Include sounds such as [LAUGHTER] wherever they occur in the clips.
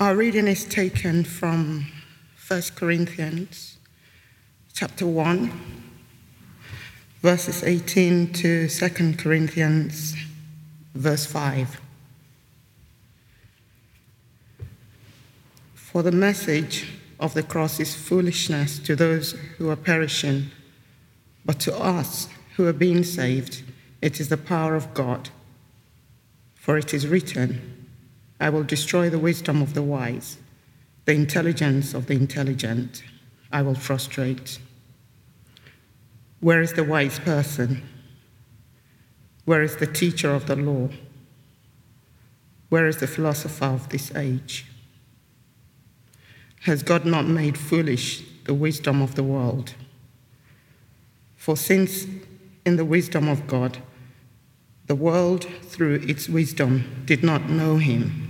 Our reading is taken from 1 Corinthians chapter 1, verses 18 to 2 Corinthians, verse 5. For the message of the cross is foolishness to those who are perishing, but to us who are being saved, it is the power of God. For it is written, I will destroy the wisdom of the wise, the intelligence of the intelligent I will frustrate. Where is the wise person? Where is the teacher of the law? Where is the philosopher of this age? Has God not made foolish the wisdom of the world? For since in the wisdom of God, the world through its wisdom did not know him,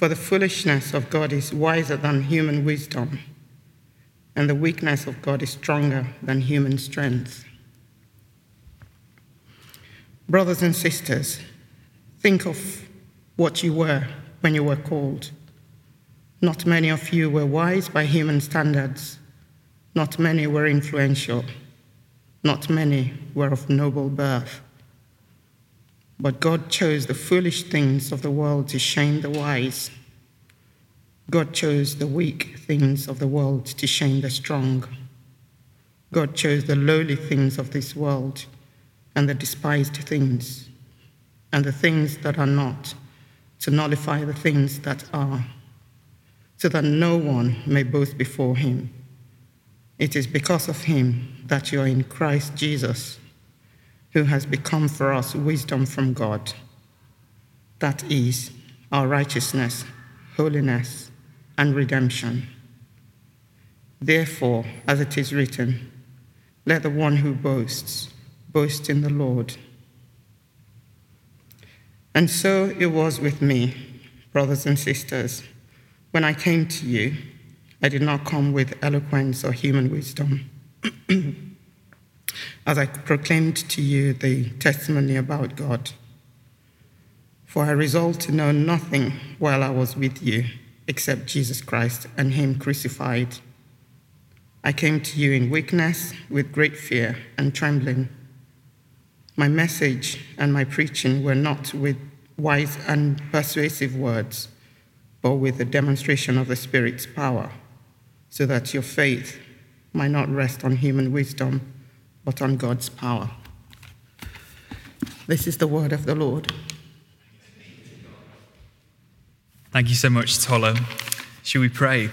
For the foolishness of God is wiser than human wisdom, and the weakness of God is stronger than human strength. Brothers and sisters, think of what you were when you were called. Not many of you were wise by human standards. Not many were influential. Not many were of noble birth. But God chose the foolish things of the world to shame the wise. God chose the weak things of the world to shame the strong. God chose the lowly things of this world and the despised things and the things that are not to nullify the things that are, so that no one may boast before him. It is because of him that you are in Christ Jesus who has become for us wisdom from God. That is our righteousness, holiness, and redemption. Therefore, as it is written, let the one who boasts boast in the Lord. And so it was with me, brothers and sisters. When I came to you, I did not come with eloquence or human wisdom. [CLEARS THROAT] as I proclaimed to you the testimony about God. For I resolved to know nothing while I was with you except Jesus Christ and Him crucified. I came to you in weakness, with great fear and trembling. My message and my preaching were not with wise and persuasive words, but with the demonstration of the Spirit's power, so that your faith might not rest on human wisdom but on God's power. This is the word of the Lord. Thank you so much, Tola. Shall we pray?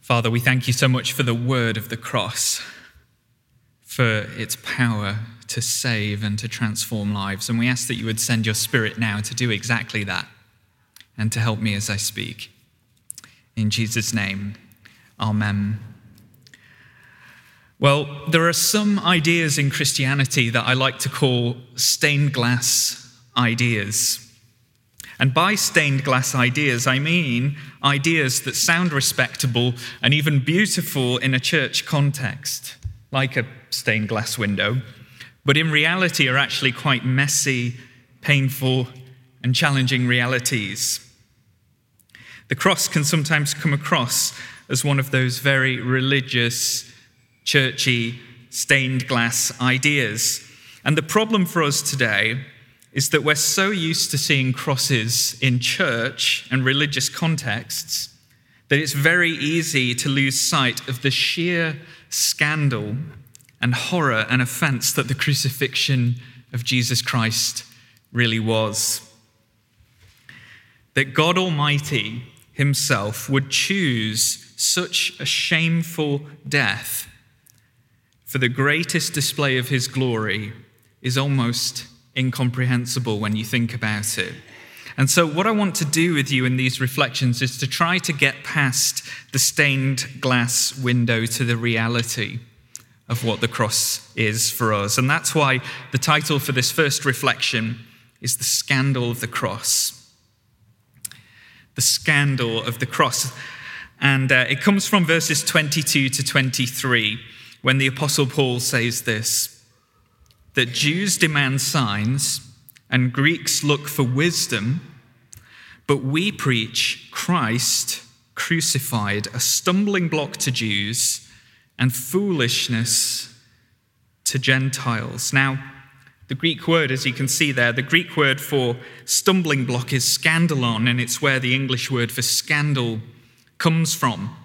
Father, we thank you so much for the word of the cross, for its power to save and to transform lives. And we ask that you would send your spirit now to do exactly that and to help me as I speak. In Jesus' name, amen. Well, there are some ideas in Christianity that I like to call stained glass ideas. And by stained glass ideas, I mean ideas that sound respectable and even beautiful in a church context, like a stained glass window, but in reality are actually quite messy, painful, and challenging realities. The cross can sometimes come across as one of those very religious, churchy, stained glass ideas. And the problem for us today is that we're so used to seeing crosses in church and religious contexts that it's very easy to lose sight of the sheer scandal and horror and offense that the crucifixion of Jesus Christ really was. That God Almighty Himself would choose such a shameful death for the greatest display of his glory is almost incomprehensible when you think about it. And so, what I want to do with you in these reflections is to try to get past the stained glass window to the reality of what the cross is for us. And that's why the title for this first reflection is The Scandal of the Cross. The Scandal of the Cross. And uh, it comes from verses 22 to 23 when the Apostle Paul says this that Jews demand signs and Greeks look for wisdom, but we preach Christ crucified, a stumbling block to Jews and foolishness to Gentiles. Now, the Greek word, as you can see there, the Greek word for stumbling block is scandalon, and it's where the English word for scandal comes from.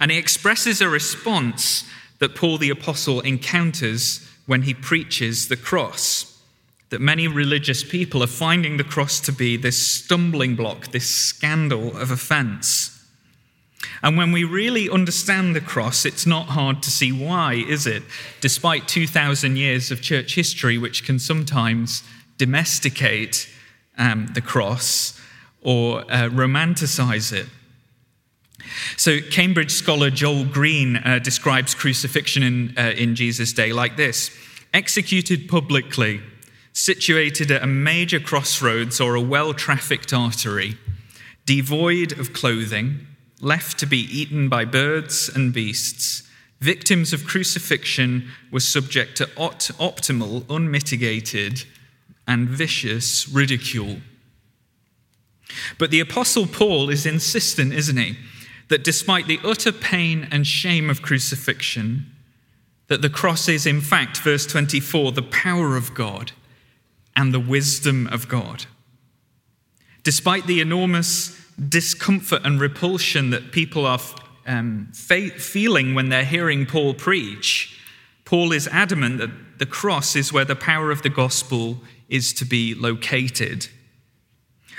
And it expresses a response that Paul the Apostle encounters when he preaches the cross that many religious people are finding the cross to be this stumbling block, this scandal of offense. And when we really understand the cross, it's not hard to see why, is it? Despite 2,000 years of church history, which can sometimes domesticate um, the cross or uh, romanticize it. So, Cambridge scholar Joel Green uh, describes crucifixion in, uh, in Jesus' day like this executed publicly situated at a major crossroads or a well trafficked artery, devoid of clothing, left to be eaten by birds and beasts, victims of crucifixion were subject to opt- optimal, unmitigated, and vicious ridicule. But the Apostle Paul is insistent, isn't he, that despite the utter pain and shame of crucifixion, that the cross is, in fact, verse 24, the power of God and the wisdom of God. Despite the enormous discomfort and repulsion that people are um, feeling when they're hearing Paul preach, Paul is adamant that the cross is where the power of the gospel is to be located.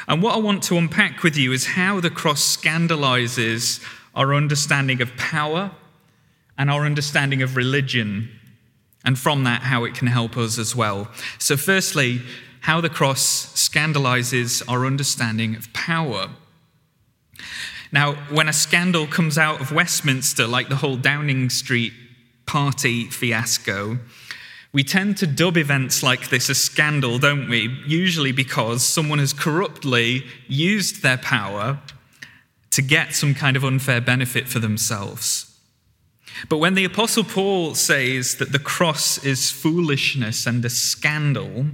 And what I want to unpack with you is how the cross scandalizes our understanding of power and our understanding of religion and from that, how it can help us as well. So, firstly, how the cross scandalizes our understanding of power. Now, when a scandal comes out of Westminster, like the whole Downing Street party fiasco, we tend to dub events like this a scandal, don't we? Usually because someone has corruptly used their power to get some kind of unfair benefit for themselves. But when the Apostle Paul says that the cross is foolishness and a scandal,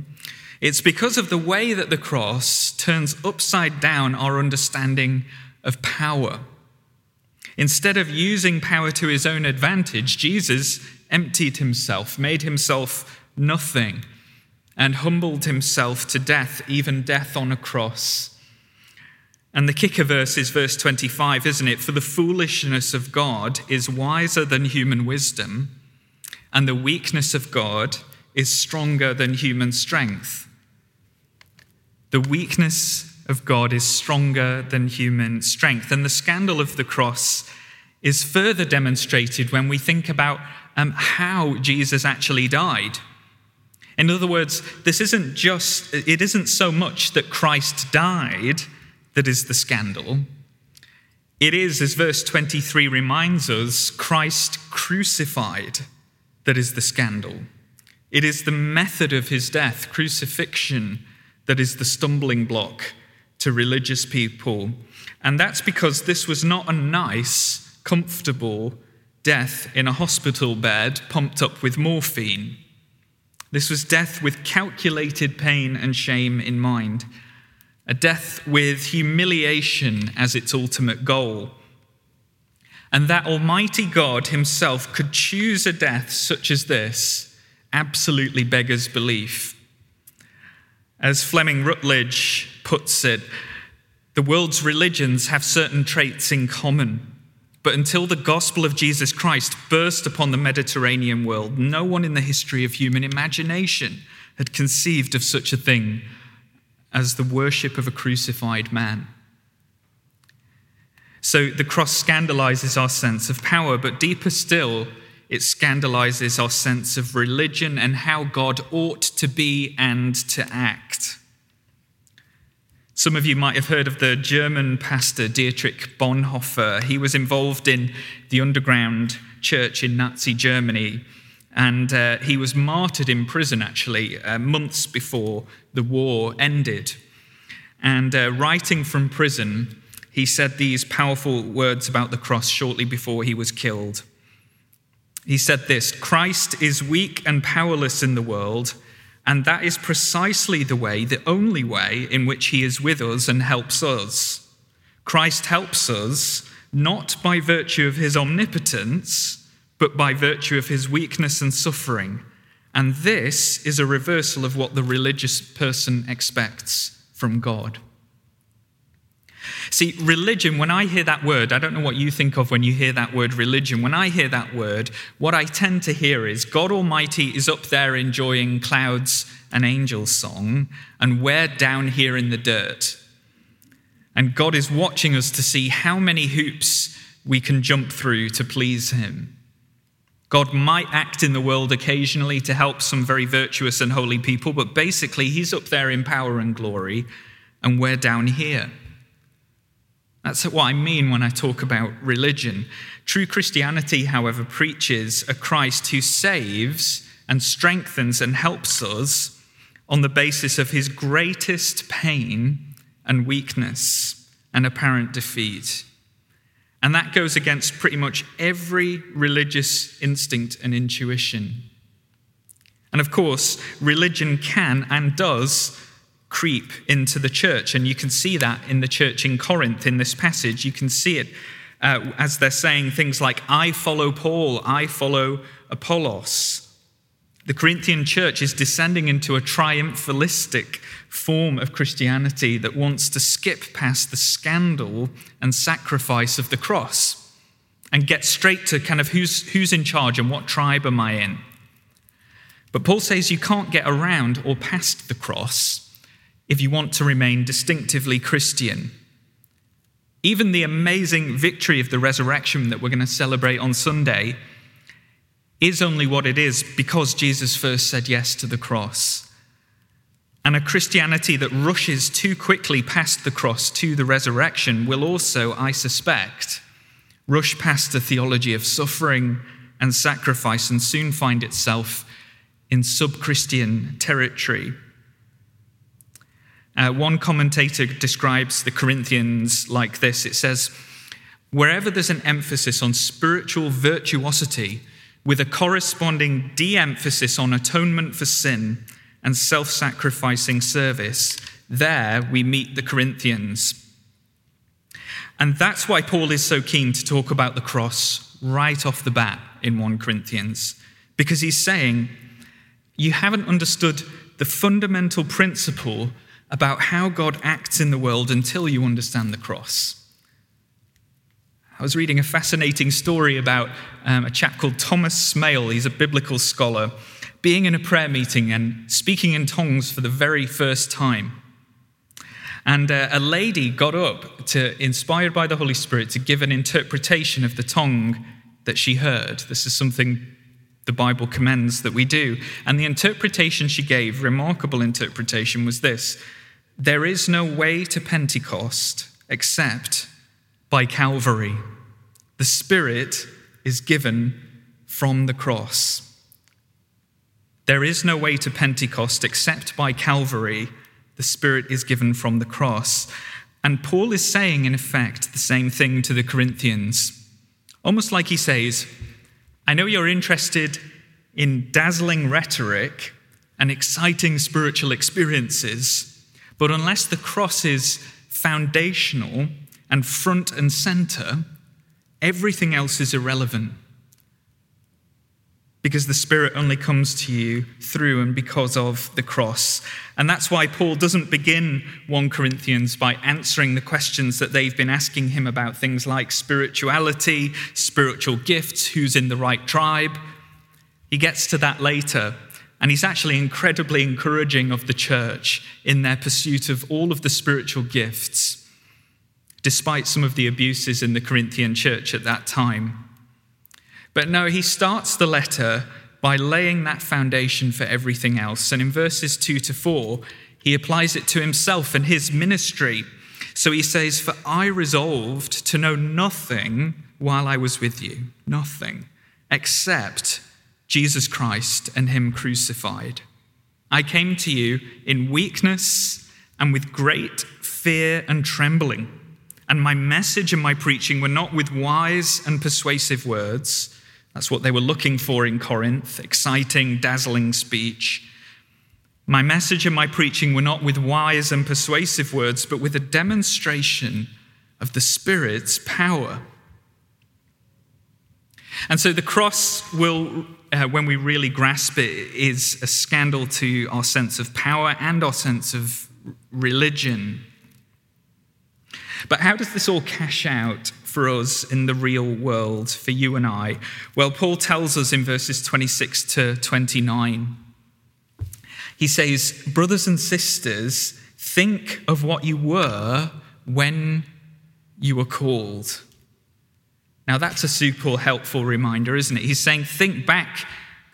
it's because of the way that the cross turns upside down our understanding of power. Instead of using power to his own advantage, Jesus emptied himself, made himself nothing, and humbled himself to death, even death on a cross. And the kicker verse is verse 25, isn't it? For the foolishness of God is wiser than human wisdom, and the weakness of God is stronger than human strength. The weakness of God is stronger than human strength. And the scandal of the cross is further demonstrated when we think about um, how Jesus actually died. In other words, this isn't just, it isn't so much that Christ died that is the scandal. It is, as verse 23 reminds us, Christ crucified that is the scandal. It is the method of his death, crucifixion, that is the stumbling block to religious people. And that's because this was not a nice, comfortable death in a hospital bed pumped up with morphine. This was death with calculated pain and shame in mind a death with humiliation as its ultimate goal. And that Almighty God Himself could choose a death such as this absolutely beggars belief. As Fleming Rutledge puts it, the world's religions have certain traits in common. But until the gospel of Jesus Christ burst upon the Mediterranean world, no one in the history of human imagination had conceived of such a thing as the worship of a crucified man. So the cross scandalizes our sense of power, but deeper still, it scandalizes our sense of religion and how God ought to be and to act. Some of you might have heard of the German pastor Dietrich Bonhoeffer. He was involved in the underground church in Nazi Germany, and uh, he was martyred in prison actually uh, months before the war ended. And uh, writing from prison, he said these powerful words about the cross shortly before he was killed. He said this Christ is weak and powerless in the world, and that is precisely the way, the only way, in which he is with us and helps us. Christ helps us not by virtue of his omnipotence, but by virtue of his weakness and suffering. And this is a reversal of what the religious person expects from God. See, religion, when I hear that word, I don't know what you think of when you hear that word religion. When I hear that word, what I tend to hear is God Almighty is up there enjoying clouds and angels song, and we're down here in the dirt. And God is watching us to see how many hoops we can jump through to please Him. God might act in the world occasionally to help some very virtuous and holy people, but basically, He's up there in power and glory, and we're down here. That's what I mean when I talk about religion. True Christianity, however, preaches a Christ who saves and strengthens and helps us on the basis of his greatest pain and weakness and apparent defeat. And that goes against pretty much every religious instinct and intuition. And of course, religion can and does creep into the church. And you can see that in the church in Corinth in this passage. You can see it uh, as they're saying things like, I follow Paul, I follow Apollos. The Corinthian church is descending into a triumphalistic form of Christianity that wants to skip past the scandal and sacrifice of the cross and get straight to kind of who's, who's in charge and what tribe am I in. But Paul says you can't get around or past the cross if you want to remain distinctively Christian. Even the amazing victory of the resurrection that we're going to celebrate on Sunday is only what it is because Jesus first said yes to the cross. And a Christianity that rushes too quickly past the cross to the resurrection will also, I suspect, rush past the theology of suffering and sacrifice and soon find itself in sub Christian territory. Uh, one commentator describes the Corinthians like this it says, Wherever there's an emphasis on spiritual virtuosity with a corresponding de emphasis on atonement for sin and self sacrificing service, there we meet the Corinthians. And that's why Paul is so keen to talk about the cross right off the bat in 1 Corinthians, because he's saying, You haven't understood the fundamental principle about how God acts in the world until you understand the cross. I was reading a fascinating story about um, a chap called Thomas Smail. He's a biblical scholar, being in a prayer meeting and speaking in tongues for the very first time. And uh, a lady got up to, inspired by the Holy Spirit, to give an interpretation of the tongue that she heard. This is something the Bible commends that we do. And the interpretation she gave, remarkable interpretation, was this there is no way to Pentecost except by Calvary. The Spirit is given from the cross. There is no way to Pentecost except by Calvary. The Spirit is given from the cross. And Paul is saying, in effect, the same thing to the Corinthians. Almost like he says, I know you're interested in dazzling rhetoric and exciting spiritual experiences. But unless the cross is foundational and front and center, everything else is irrelevant. Because the Spirit only comes to you through and because of the cross. And that's why Paul doesn't begin 1 Corinthians by answering the questions that they've been asking him about things like spirituality, spiritual gifts, who's in the right tribe. He gets to that later and he's actually incredibly encouraging of the church in their pursuit of all of the spiritual gifts, despite some of the abuses in the Corinthian church at that time. But no, he starts the letter by laying that foundation for everything else. And in verses 2 to 4, he applies it to himself and his ministry. So he says, For I resolved to know nothing while I was with you, nothing, except Jesus Christ and him crucified. I came to you in weakness and with great fear and trembling. And my message and my preaching were not with wise and persuasive words. That's what they were looking for in Corinth exciting, dazzling speech. My message and my preaching were not with wise and persuasive words, but with a demonstration of the Spirit's power. And so the cross will, uh, when we really grasp it, is a scandal to our sense of power and our sense of religion. But how does this all cash out for us in the real world, for you and I? Well, Paul tells us in verses 26 to 29. He says, Brothers and sisters, think of what you were when you were called. Now, that's a super helpful reminder, isn't it? He's saying, Think back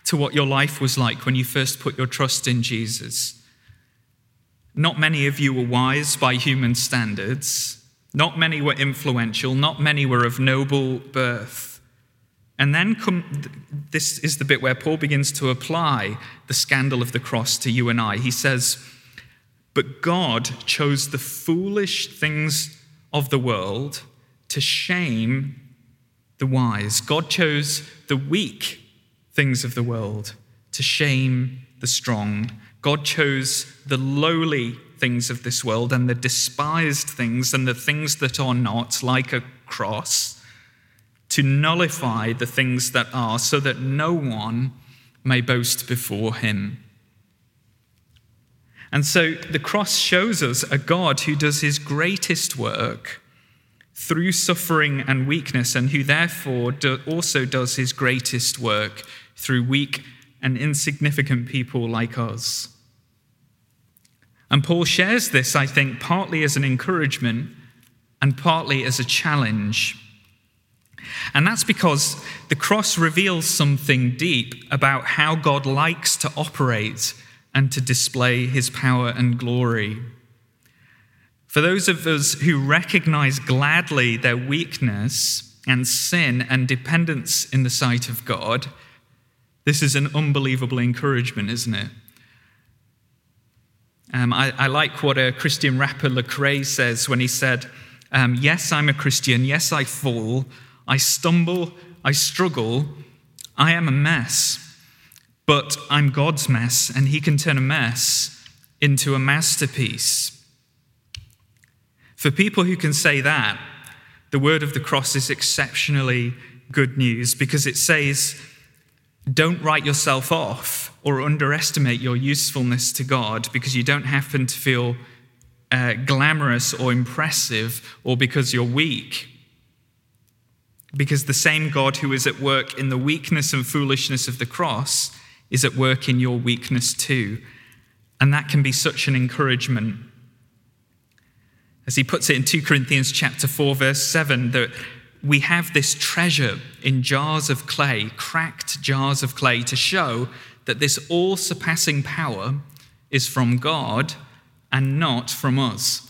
to what your life was like when you first put your trust in Jesus. Not many of you were wise by human standards. Not many were influential. Not many were of noble birth. And then come, this is the bit where Paul begins to apply the scandal of the cross to you and I. He says, But God chose the foolish things of the world to shame the wise. God chose the weak things of the world to shame the strong. God chose the lowly things of this world and the despised things and the things that are not, like a cross, to nullify the things that are, so that no one may boast before him. And so the cross shows us a God who does his greatest work through suffering and weakness, and who therefore do also does his greatest work through weak and insignificant people like us. And Paul shares this, I think, partly as an encouragement and partly as a challenge. And that's because the cross reveals something deep about how God likes to operate and to display his power and glory. For those of us who recognize gladly their weakness and sin and dependence in the sight of God, this is an unbelievable encouragement, isn't it? Um, I, I, like what a Christian rapper Lecrae says when he said, um, Yes, I'm a Christian. Yes, I fall. I stumble. I struggle. I am a mess. But I'm God's mess, and He can turn a mess into a masterpiece. For people who can say that, the word of the cross is exceptionally good news because it says, don't write yourself off or underestimate your usefulness to God because you don't happen to feel uh, glamorous or impressive or because you're weak. Because the same God who is at work in the weakness and foolishness of the cross is at work in your weakness too. And that can be such an encouragement. As he puts it in 2 Corinthians chapter 4 verse 7 that we have this treasure in jars of clay, cracked jars of clay, to show that this all surpassing power is from God and not from us.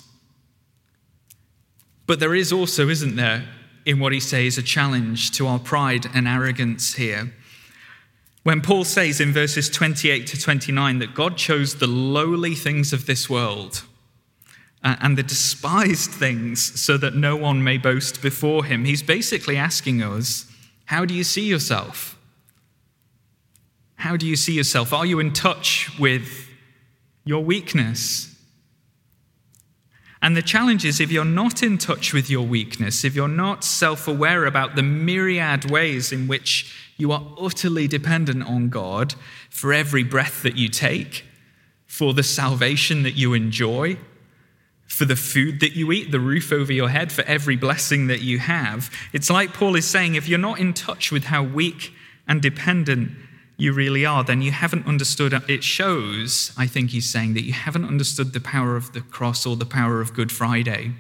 But there is also, isn't there, in what he says, a challenge to our pride and arrogance here. When Paul says in verses 28 to 29 that God chose the lowly things of this world, and the despised things so that no one may boast before him. He's basically asking us, How do you see yourself? How do you see yourself? Are you in touch with your weakness? And the challenge is if you're not in touch with your weakness, if you're not self aware about the myriad ways in which you are utterly dependent on God for every breath that you take, for the salvation that you enjoy, for the food that you eat, the roof over your head, for every blessing that you have. It's like Paul is saying if you're not in touch with how weak and dependent you really are, then you haven't understood. It shows, I think he's saying, that you haven't understood the power of the cross or the power of Good Friday.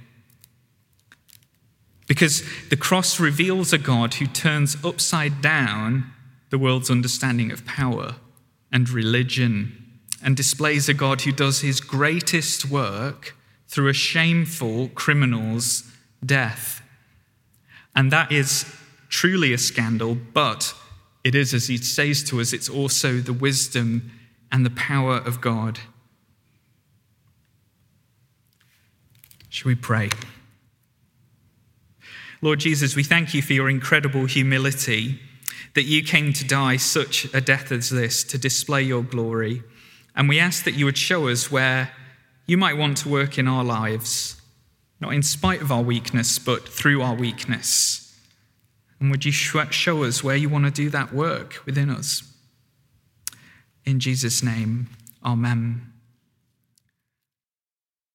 Because the cross reveals a God who turns upside down the world's understanding of power and religion and displays a God who does his greatest work through a shameful criminal's death. And that is truly a scandal, but it is, as he says to us, it's also the wisdom and the power of God. Shall we pray? Lord Jesus, we thank you for your incredible humility, that you came to die such a death as this to display your glory. And we ask that you would show us where you might want to work in our lives, not in spite of our weakness, but through our weakness. And would you show us where you want to do that work within us? In Jesus' name, amen.